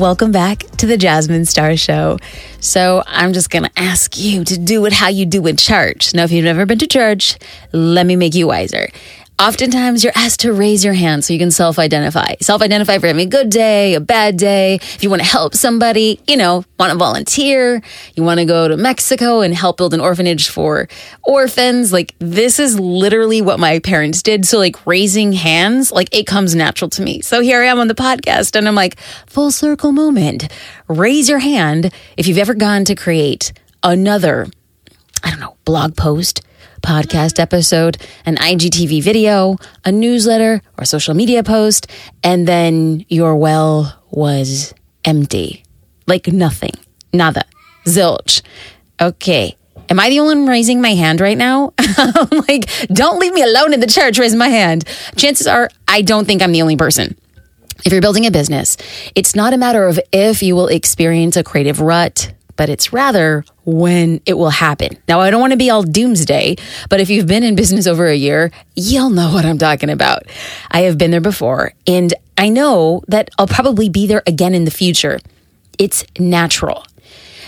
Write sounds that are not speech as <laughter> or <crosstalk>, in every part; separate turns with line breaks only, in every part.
welcome back to the Jasmine Star Show. So, I'm just going to ask you to do it how you do in church. Now, if you've never been to church, let me make you wiser. Oftentimes, you're asked to raise your hand so you can self identify. Self identify for having a good day, a bad day. If you want to help somebody, you know, want to volunteer, you want to go to Mexico and help build an orphanage for orphans. Like, this is literally what my parents did. So, like, raising hands, like, it comes natural to me. So, here I am on the podcast, and I'm like, full circle moment. Raise your hand if you've ever gone to create another, I don't know, blog post podcast episode, an IGTV video, a newsletter, or social media post, and then your well was empty. Like nothing. Nada. Zilch. Okay. Am I the only one raising my hand right now? <laughs> Like, don't leave me alone in the church, raise my hand. Chances are, I don't think I'm the only person. If you're building a business, it's not a matter of if you will experience a creative rut, but it's rather when it will happen. Now, I don't want to be all doomsday, but if you've been in business over a year, you'll know what I'm talking about. I have been there before, and I know that I'll probably be there again in the future. It's natural.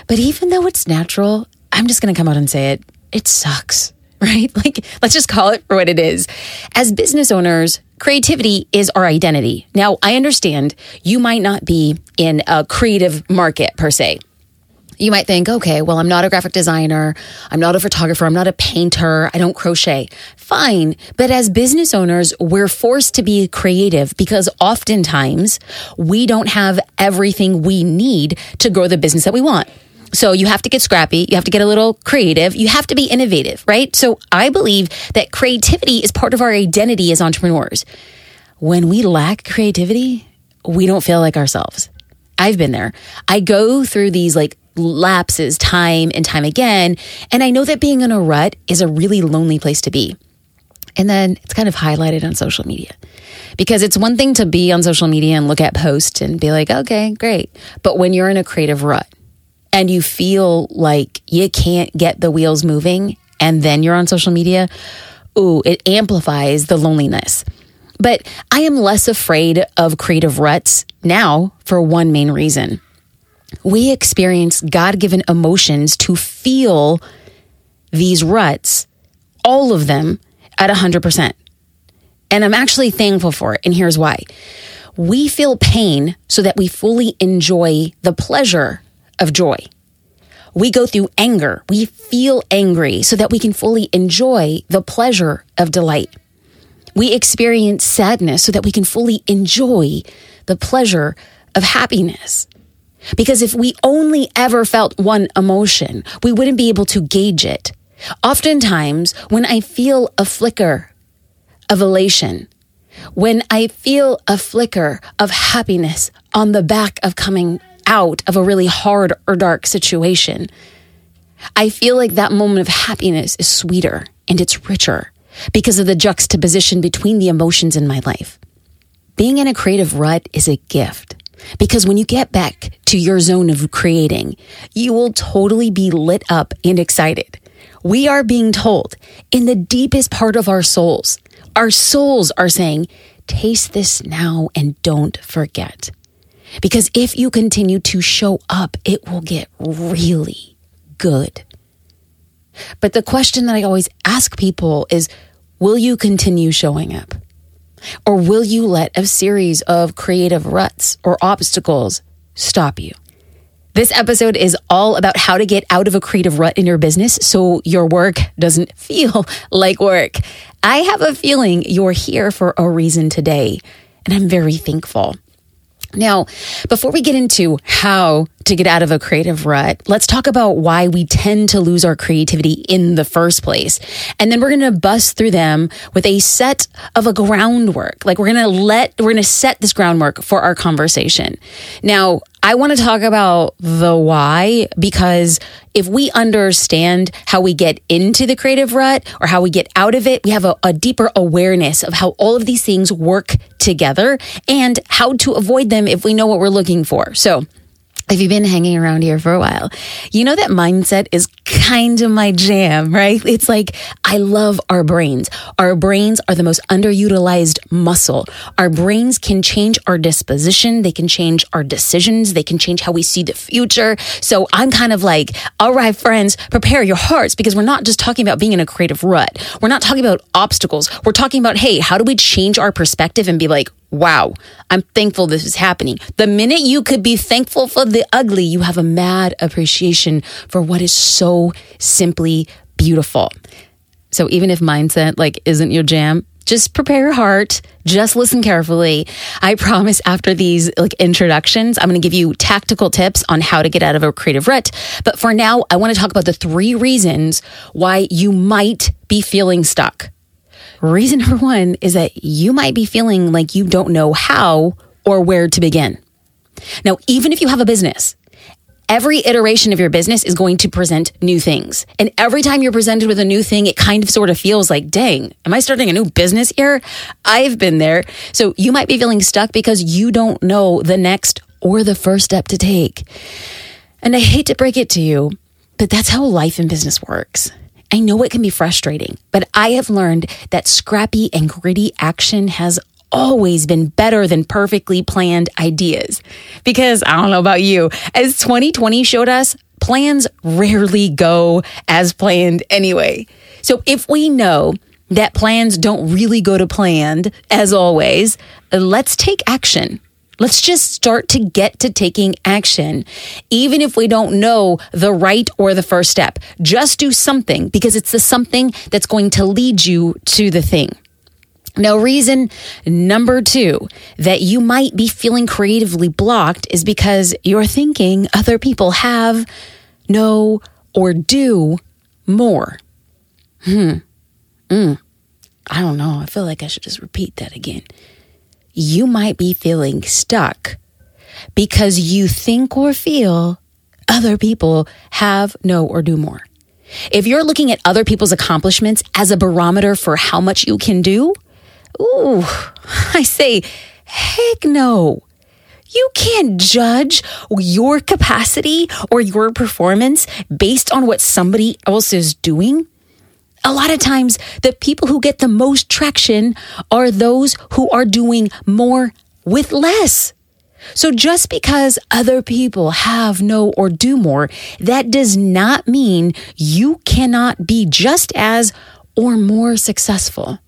But even though it's natural, I'm just going to come out and say it. It sucks, <laughs> right? Like, let's just call it for what it is. As business owners, creativity is our identity. Now, I understand you might not be in a creative market per se you might think, okay, well, I'm not a graphic designer. I'm not a photographer. I'm not a painter. I don't crochet. Fine. But as business owners, we're forced to be creative because oftentimes we don't have everything we need to grow the business that we want. So you have to get scrappy. You have to get a little creative. You have to be innovative, right? So I believe that creativity is part of our identity as entrepreneurs. When we lack creativity, we don't feel like ourselves. I've been there. I go through these like lapses time and time again. And I know that being in a rut is a really lonely place to be. And then it's kind of highlighted on social media because it's one thing to be on social media and look at posts and be like, okay, great. But when you're in a creative rut and you feel like you can't get the wheels moving and then you're on social media, ooh, it amplifies the loneliness. But I am less afraid of creative ruts now for one main reason we experience God given emotions to feel these ruts, all of them at 100%. And I'm actually thankful for it. And here's why we feel pain so that we fully enjoy the pleasure of joy. We go through anger. We feel angry so that we can fully enjoy the pleasure of delight. We experience sadness so that we can fully enjoy the pleasure of happiness. Because if we only ever felt one emotion, we wouldn't be able to gauge it. Oftentimes, when I feel a flicker of elation, when I feel a flicker of happiness on the back of coming out of a really hard or dark situation, I feel like that moment of happiness is sweeter and it's richer because of the juxtaposition between the emotions in my life. Being in a creative rut is a gift. Because when you get back to your zone of creating, you will totally be lit up and excited. We are being told in the deepest part of our souls, our souls are saying, taste this now and don't forget. Because if you continue to show up, it will get really good. But the question that I always ask people is, will you continue showing up? Or will you let a series of creative ruts or obstacles stop you? This episode is all about how to get out of a creative rut in your business so your work doesn't <laughs> feel like work. I have a feeling you're here for a reason today, and I'm very thankful. Now, before we get into how to get out of a creative rut, let's talk about why we tend to lose our creativity in the first place. And then we're going to bust through them with a set of a groundwork. Like we're going to let, we're going to set this groundwork for our conversation. Now, I want to talk about the why because if we understand how we get into the creative rut or how we get out of it, we have a, a, deeper awareness of how all of these things work together and how to avoid them if we know what we're looking for. So, if you've been hanging around here for a while, you know that mindset is kind of my jam, right? It's like I love our brains. Our brains are the most underutilized muscle. Our brains can change our disposition, they can change our decisions, they can change how we see the future. So I'm kind of like, all right, friends, prepare your hearts because we're not just talking about being in a creative rut. We're not talking about obstacles. We're talking about, hey, how do we change our perspective and be like, Wow, I'm thankful this is happening. The minute you could be thankful for the ugly, you have a mad appreciation for what is so simply beautiful. So even if mindset like isn't your jam, just prepare your heart, just listen carefully. I promise after these like introductions, I'm going to give you tactical tips on how to get out of a creative rut. But for now, I want to talk about the three reasons why you might be feeling stuck. Reason number one is that you might be feeling like you don't know how or where to begin. Now, even if you have a business, every iteration of your business is going to present new things. And every time you're presented with a new thing, it kind of sort of feels like, dang, am I starting a new business here? I've been there. So you might be feeling stuck because you don't know the next or the first step to take. And I hate to break it to you, but that's how life and business works. I know it can be frustrating, but I have learned that scrappy and gritty action has always been better than perfectly planned ideas. Because I don't know about you, as 2020 showed us, plans rarely go as planned anyway. So if we know that plans don't really go to planned, as always, let's take action. Let's just start to get to taking action, even if we don't know the right or the first step. Just do something because it's the something that's going to lead you to the thing. Now, reason number two that you might be feeling creatively blocked is because you're thinking other people have, know, or do more. Hmm. Mm. I don't know. I feel like I should just repeat that again you might be feeling stuck because you think or feel other people have, know, or do more. If you're looking at other people's accomplishments as a barometer for how much you can do, ooh, <laughs> I say, heck no. You can't judge your capacity or your performance based on what somebody else is doing a lot of times the people who get the most traction are those who are doing more with less. So just because other people have, know, or do more, that does not mean you cannot be just as or more successful.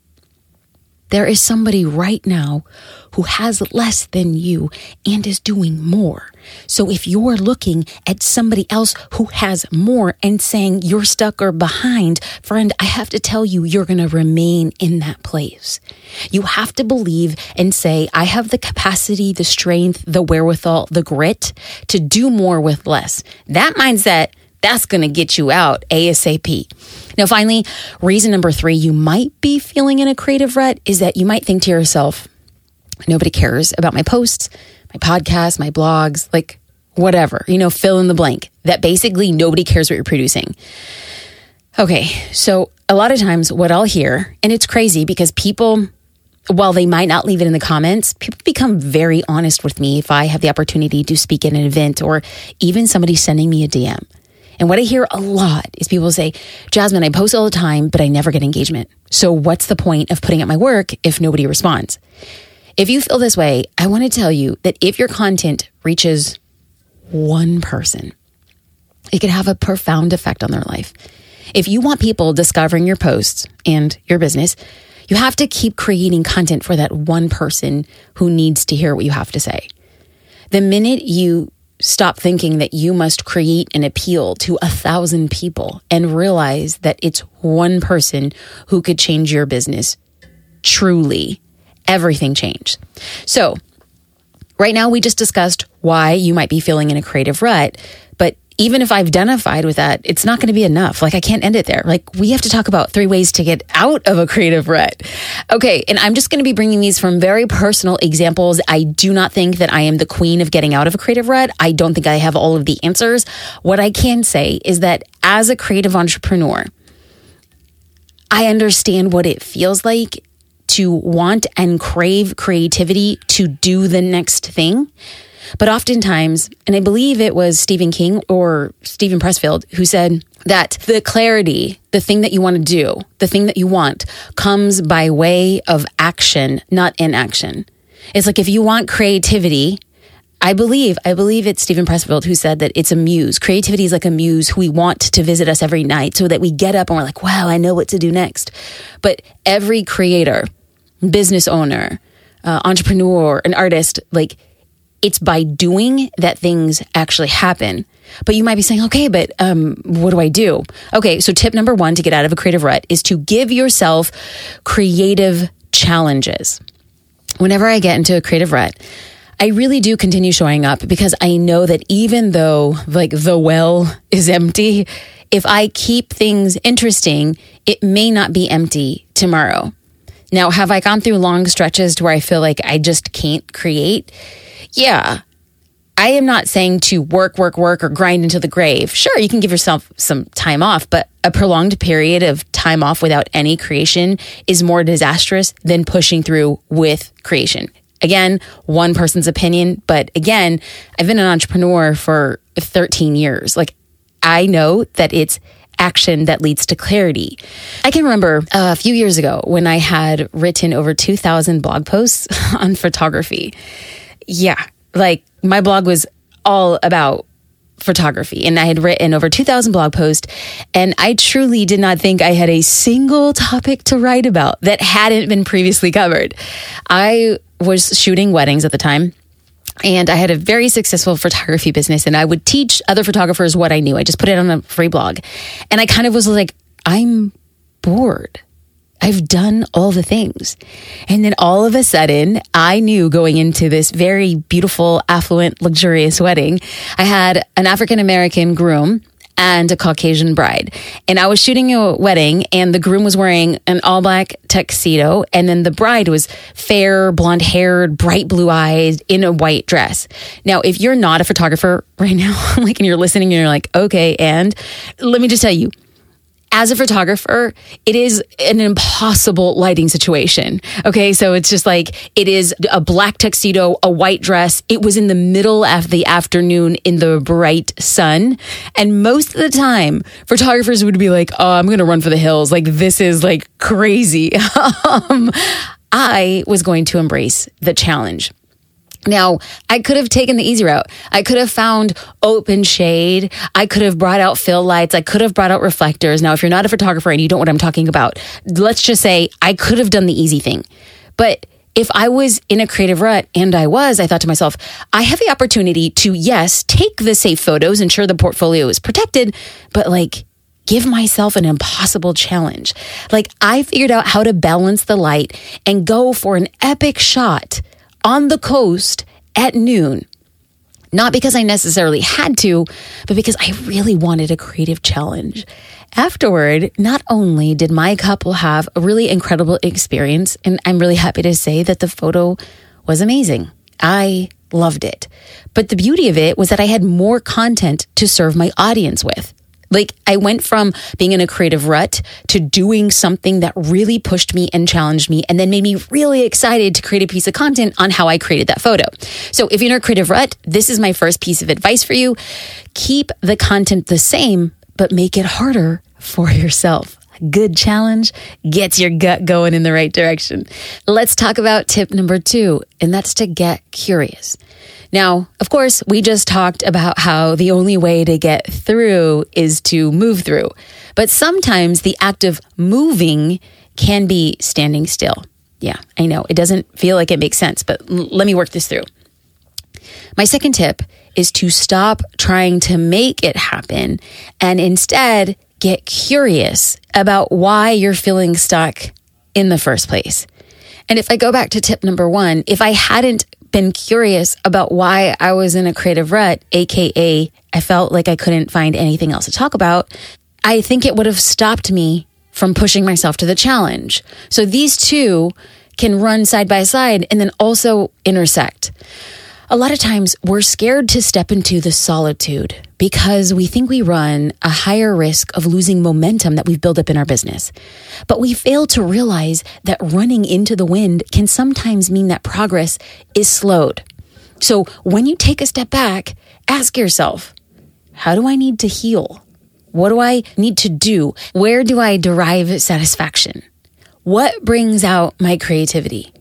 There is somebody right now who has less than you and is doing more. So if you're looking at somebody else who has more and saying you're stuck or behind, friend, I have to tell you, you're going to remain in that place. You have to believe and say, I have the capacity, the strength, the wherewithal, the grit to do more with less. That mindset that's going to get you out ASAP. Now, finally, reason number three you might be feeling in a creative rut is that you might think to yourself, nobody cares about my posts, my podcasts, my blogs, like whatever, you know, fill in the blank. That basically nobody cares what you're producing. Okay, so a lot of times what I'll hear, and it's crazy because people, while they might not leave it in the comments, people become very honest with me if I have the opportunity to speak at an event or even somebody sending me a DM. And what I hear a lot is people say, Jasmine, I post all the time, but I never get engagement. So what's the point of putting up my work if nobody responds? If you feel this way, I want to tell you that if your content reaches one person, it can have a profound effect on their life. If you want people discovering your posts and your business, you have to keep creating content for that one person who needs to hear what you have to say. The minute you stop thinking that you must create an appeal to a thousand people and realize that it's one person who could change your business. Truly everything changed. So right now we just discussed why you might be feeling in a creative rut even if I've identified with that, it's not going to be enough. Like, I can't end it there. Like, we have to talk about three ways to get out of a creative rut. Okay. And I'm just going to be bringing these from very personal examples. I do not think that I am the queen of getting out of a creative rut. I don't think I have all of the answers. What I can say is that as a creative entrepreneur, I understand what it feels like to want and crave creativity to do the next thing But oftentimes, and I believe it was Stephen King or Steven Pressfield who said that the clarity, the thing that you want to do, the thing that you want comes by way of action, not inaction. It's like if you want creativity, I believe, I believe it's Steven Pressfield who said that it's a muse. Creativity is like a muse who we want to visit us every night so that we get up and we're like, wow, I know what to do next. But every creator, business owner, uh, entrepreneur, an artist, like it's by doing that things actually happen. But you might be saying, okay, but um, what do I do? Okay, so tip number one to get out of a creative rut is to give yourself creative challenges. Whenever I get into a creative rut, I really do continue showing up because I know that even though like the well is empty, if I keep things interesting, it may not be empty tomorrow. Now, have I gone through long stretches to where I feel like I just can't create? Yeah. I am not saying to work, work, work or grind into the grave. Sure, you can give yourself some time off, but a prolonged period of time off without any creation is more disastrous than pushing through with creation. Again, one person's opinion, but again, I've been an entrepreneur for 13 years. Like, I know that it's action that leads to clarity. I can remember uh, a few years ago when I had written over 2,000 blog posts <laughs> on photography. Yeah, like my blog was all about photography and I had written over 2000 blog posts and I truly did not think I had a single topic to write about that hadn't been previously covered. I was shooting weddings at the time. And I had a very successful photography business, and I would teach other photographers what I knew. I just put it on a free blog. And I kind of was like, I'm bored. I've done all the things. And then all of a sudden, I knew going into this very beautiful, affluent, luxurious wedding, I had an African American groom and a Caucasian bride. And I was shooting a wedding and the groom was wearing an all black tuxedo. And then the bride was fair, blonde haired, bright blue eyes in a white dress. Now, if you're not a photographer <laughs> right now, like, and you're listening and you're like, okay, and let me just tell you, as a photographer, it is an impossible lighting situation. Okay. So it's just like, it is a black tuxedo, a white dress. It was in the middle of the afternoon in the bright sun. And most of the time, photographers would be like, oh, I'm going to run for the hills. Like, this is like crazy. <laughs> um, I was going to embrace the challenge. Now, I could have taken the easy route. I could have found open shade. I could have brought out fill lights. I could have brought out reflectors. Now, if you're not a photographer and you don't know what I'm talking about, let's just say I could have done the easy thing. But if I was in a creative rut, and I was, I thought to myself, I have the opportunity to, yes, take the safe photos, ensure the portfolio is protected, but like, give myself an impossible challenge. Like, I figured out how to balance the light and go for an epic shot on the coast at noon. Not because I necessarily had to, but because I really wanted a creative challenge. Afterward, not only did my couple have a really incredible experience, and I'm really happy to say that the photo was amazing. I loved it. But the beauty of it was that I had more content to serve my audience with. Like I went from being in a creative rut to doing something that really pushed me and challenged me and then made me really excited to create a piece of content on how I created that photo. So if you're in a creative rut, this is my first piece of advice for you. Keep the content the same, but make it harder for yourself. Good challenge gets your gut going in the right direction. Let's talk about tip number two, and that's to get curious. Now, of course, we just talked about how the only way to get through is to move through. But sometimes the act of moving can be standing still. Yeah, I know. It doesn't feel like it makes sense, but l- let me work this through. My second tip is to stop trying to make it happen and instead get curious about why you're feeling stuck in the first place. And if I go back to tip number one, if I hadn't been curious about why I was in a creative rut, AKA, I felt like I couldn't find anything else to talk about, I think it would have stopped me from pushing myself to the challenge. So these two can run side by side and then also intersect. A lot of times we're scared to step into the solitude because we think we run a higher risk of losing momentum that we've built up in our business. But we fail to realize that running into the wind can sometimes mean that progress is slowed. So when you take a step back, ask yourself, how do I need to heal? What do I need to do? Where do I derive satisfaction? What brings out my creativity?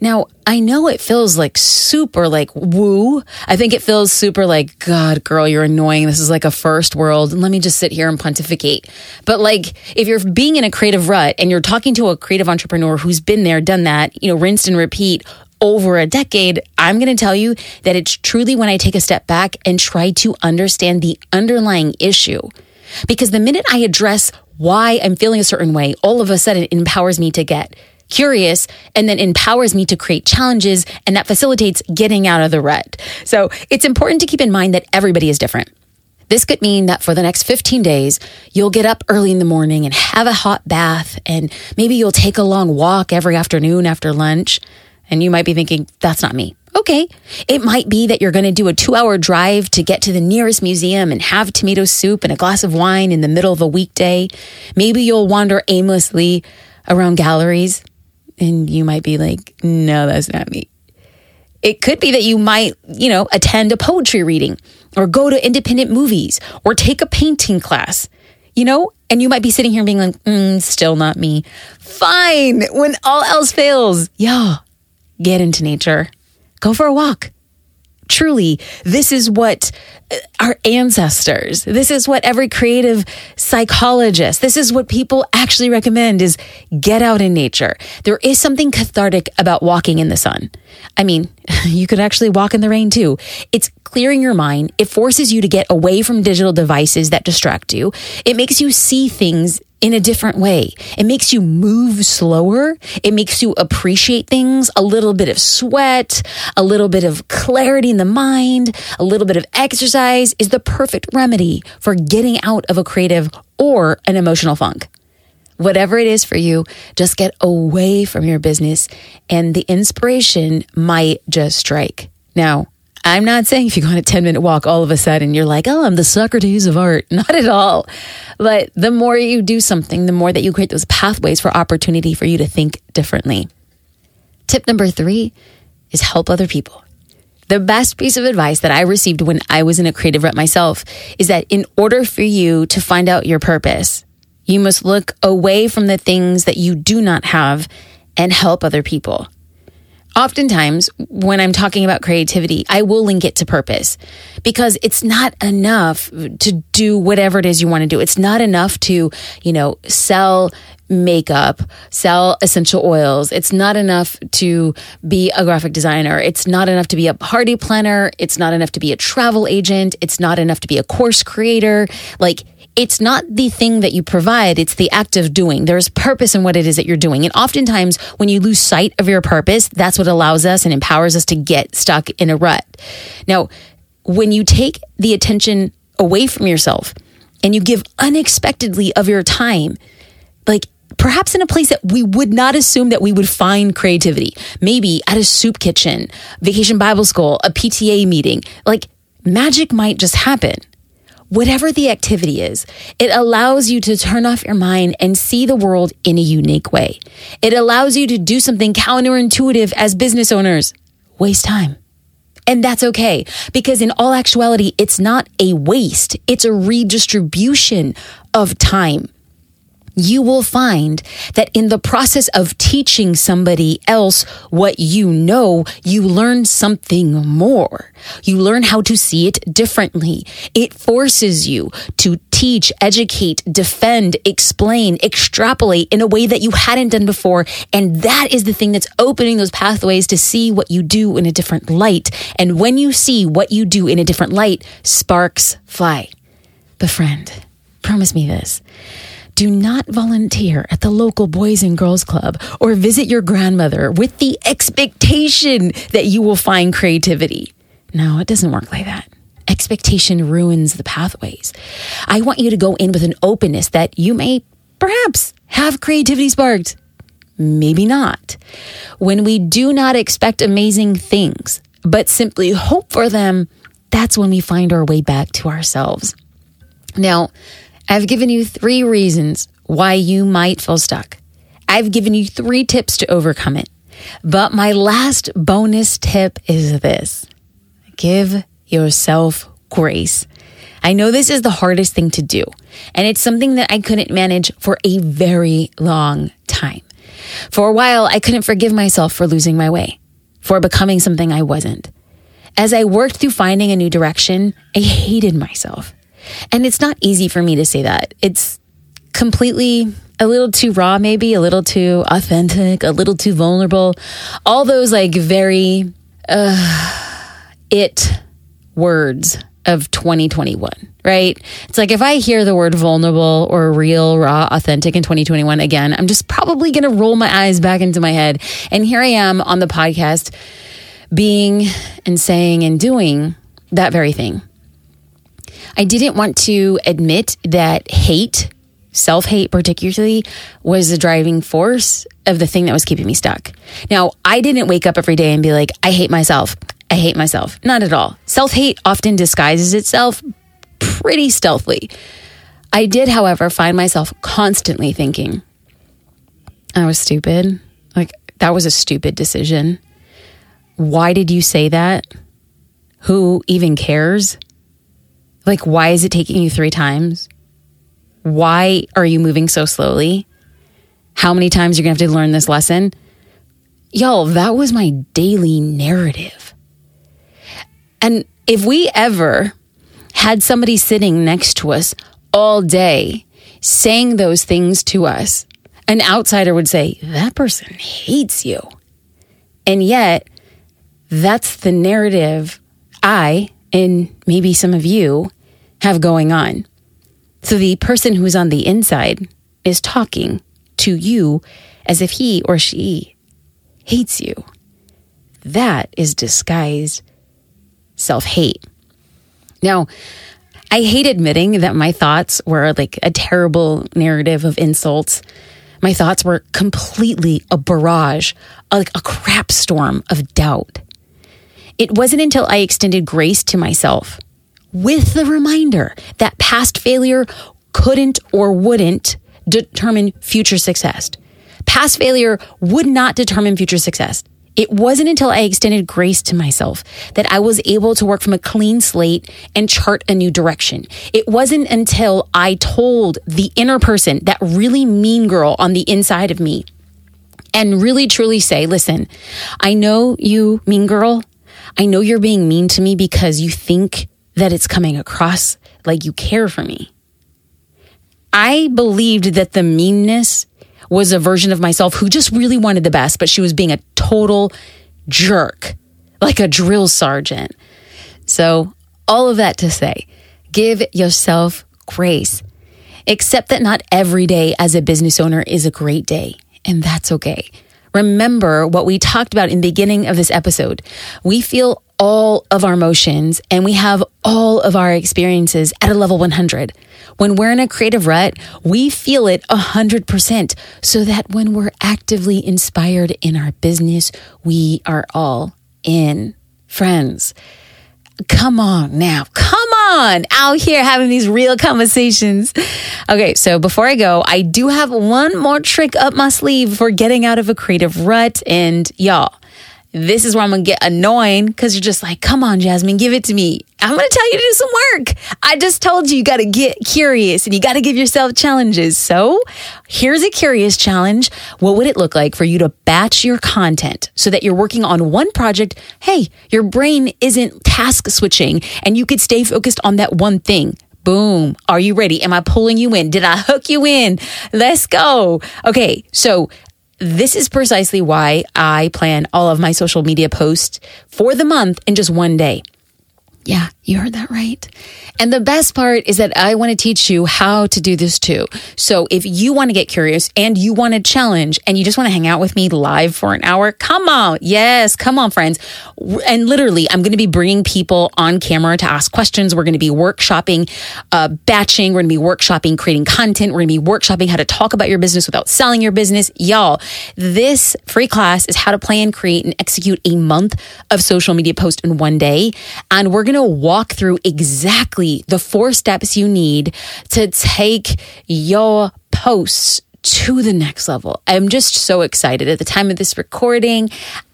Now, I know it feels like super like woo. I think it feels super like, God, girl, you're annoying. This is like a first world. Let me just sit here and pontificate. But like, if you're being in a creative rut and you're talking to a creative entrepreneur who's been there, done that, you know, rinsed and repeat over a decade, I'm going to tell you that it's truly when I take a step back and try to understand the underlying issue. Because the minute I address why I'm feeling a certain way, all of a sudden it empowers me to get curious and then empowers me to create challenges and that facilitates getting out of the rut. So it's important to keep in mind that everybody is different. This could mean that for the next 15 days, you'll get up early in the morning and have a hot bath, and maybe you'll take a long walk every afternoon after lunch. And you might be thinking, that's not me. Okay. It might be that you're going to do a two hour drive to get to the nearest museum and have tomato soup and a glass of wine in the middle of a weekday. Maybe you'll wander aimlessly around galleries and you might be like, no, that's not me. It could be that you might, you know, attend a poetry reading or go to independent movies or take a painting class, you know, and you might be sitting here being like, mm, still not me. Fine. When all else fails, yeah, get into nature, go for a walk, truly, this is what uh, our ancestors, this is what every creative psychologist, this is what people actually recommend is get out in nature. There is something cathartic about walking in the sun. I mean, <laughs> you could actually walk in the rain too. It's clearing your mind. It forces you to get away from digital devices that distract you. It makes you see things in a different way. It makes you move slower. It makes you appreciate things, a little bit of sweat, a little bit of clarity in the mind, a little bit of exercise is the perfect remedy for getting out of a creative or an emotional funk. Whatever it is for you, just get away from your business and the inspiration might just strike. Now, I'm not saying if you go on a 10 minute walk, all of a sudden you're like, oh, I'm the Socrates of art. <laughs> Not at all. But the more you do something, the more that you create those pathways for opportunity for you to think differently. Tip number three is help other people. The best piece of advice that I received when I was in a creative rut myself is that in order for you to find out your purpose, you must look away from the things that you do not have and help other people. Oftentimes, when I'm talking about creativity, I will link it to purpose because it's not enough to do whatever it is you want to do. It's not enough to, you know, sell makeup, sell essential oils. It's not enough to be a graphic designer. It's not enough to be a party planner. It's not enough to be a travel agent. It's not enough to be a course creator. Like, it's not the thing that you provide, it's the act of doing. There's purpose in what it is that you're doing. And oftentimes, when you lose sight of your purpose, that's what allows us and empowers us to get stuck in a rut. Now, when you take the attention away from yourself and you give unexpectedly of your time, like perhaps in a place that we would not assume that we would find creativity, maybe at a soup kitchen, vacation Bible school, a PTA meeting, like magic might just happen whatever the activity is, it allows you to turn off your mind and see the world in a unique way. It allows you to do something counterintuitive as business owners waste time. And that's okay because in all actuality, it's not a waste. It's a redistribution of time you will find that in the process of teaching somebody else what you know, you learn something more. You learn how to see it differently. It forces you to teach, educate, defend, explain, extrapolate in a way that you hadn't done before. And that is the thing that's opening those pathways to see what you do in a different light. And when you see what you do in a different light, sparks fly. Befriend, promise me this do not volunteer at the local Boys and Girls Club or visit your grandmother with the expectation that you will find creativity. No, it doesn't work like that. Expectation ruins the pathways. I want you to go in with an openness that you may perhaps have creativity sparked. Maybe not. When we do not expect amazing things, but simply hope for them, that's when we find our way back to ourselves. Now, I've given you three reasons why you might feel stuck. I've given you three tips to overcome it. But my last bonus tip is this give yourself grace. I know this is the hardest thing to do, and it's something that I couldn't manage for a very long time. For a while, I couldn't forgive myself for losing my way, for becoming something I wasn't. As I worked through finding a new direction, I hated myself. And it's not easy for me to say that. It's completely a little too raw, maybe a little too authentic, a little too vulnerable. All those like very uh, it words of 2021, right? It's like if I hear the word vulnerable or real, raw, authentic in 2021 again, I'm just probably going to roll my eyes back into my head. And here I am on the podcast being and saying and doing that very thing. I didn't want to admit that hate, self hate particularly, was the driving force of the thing that was keeping me stuck. Now, I didn't wake up every day and be like, I hate myself. I hate myself. Not at all. Self hate often disguises itself pretty stealthily. I did, however, find myself constantly thinking, I was stupid. Like, that was a stupid decision. Why did you say that? Who even cares? Like, why is it taking you three times? Why are you moving so slowly? How many times you're gonna have to learn this lesson? Y'all, that was my daily narrative. And if we ever had somebody sitting next to us all day saying those things to us, an outsider would say, That person hates you. And yet, that's the narrative I and maybe some of you have going on. So the person who's on the inside is talking to you as if he or she hates you. That is disguised self hate. Now, I hate admitting that my thoughts were like a terrible narrative of insults. My thoughts were completely a barrage, like a crap storm of doubt. It wasn't until I extended grace to myself with the reminder that past failure couldn't or wouldn't determine future success. Past failure would not determine future success. It wasn't until I extended grace to myself that I was able to work from a clean slate and chart a new direction. It wasn't until I told the inner person, that really mean girl on the inside of me, and really truly say, listen, I know you, mean girl. I know you're being mean to me because you think that it's coming across like you care for me. I believed that the meanness was a version of myself who just really wanted the best, but she was being a total jerk, like a drill sergeant. So, all of that to say, give yourself grace. Accept that not every day as a business owner is a great day, and that's okay. Remember what we talked about in the beginning of this episode. We feel all of our emotions and we have all of our experiences at a level 100. When we're in a creative rut, we feel it 100% so that when we're actively inspired in our business, we are all in. Friends, come on now. Come on out here having these real conversations. Okay, so before I go, I do have one more trick up my sleeve for getting out of a creative rut. And y'all, this is where I'm gonna get annoying because you're just like, come on, Jasmine, give it to me. I'm gonna tell you to do some work. I just told you you gotta get curious and you gotta give yourself challenges. So here's a curious challenge. What would it look like for you to batch your content so that you're working on one project? Hey, your brain isn't task switching and you could stay focused on that one thing. Boom. Are you ready? Am I pulling you in? Did I hook you in? Let's go. Okay. So this is precisely why I plan all of my social media posts for the month in just one day. Yeah, you heard that right. And the best part is that I want to teach you how to do this too. So if you want to get curious and you want to challenge and you just want to hang out with me live for an hour, come on. Yes, come on, friends. And literally, I'm going to be bringing people on camera to ask questions. We're going to be workshopping, uh, batching. We're going to be workshopping creating content. We're going to be workshopping how to talk about your business without selling your business. Y'all, this free class is how to plan, create, and execute a month of social media posts in one day. And we're going to walk through exactly the four steps you need to take your posts to the next level. I'm just so excited. At the time of this recording,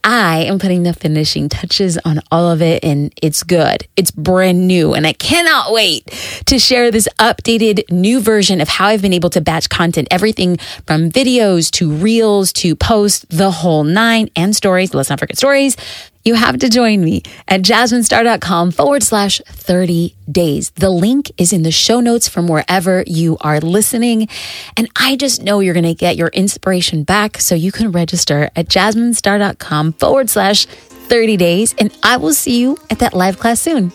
I am putting the finishing touches on all of it and it's good. It's brand new and I cannot wait to share this updated new version of how I've been able to batch content, everything from videos to reels to posts, the whole nine and stories. Let's not forget stories you have to join me at jasminestar.com forward slash 30 days. The link is in the show notes from wherever you are listening. And I just know you're going to get your inspiration back. So you can register at jasminestar.com forward slash 30 days. And I will see you at that live class soon.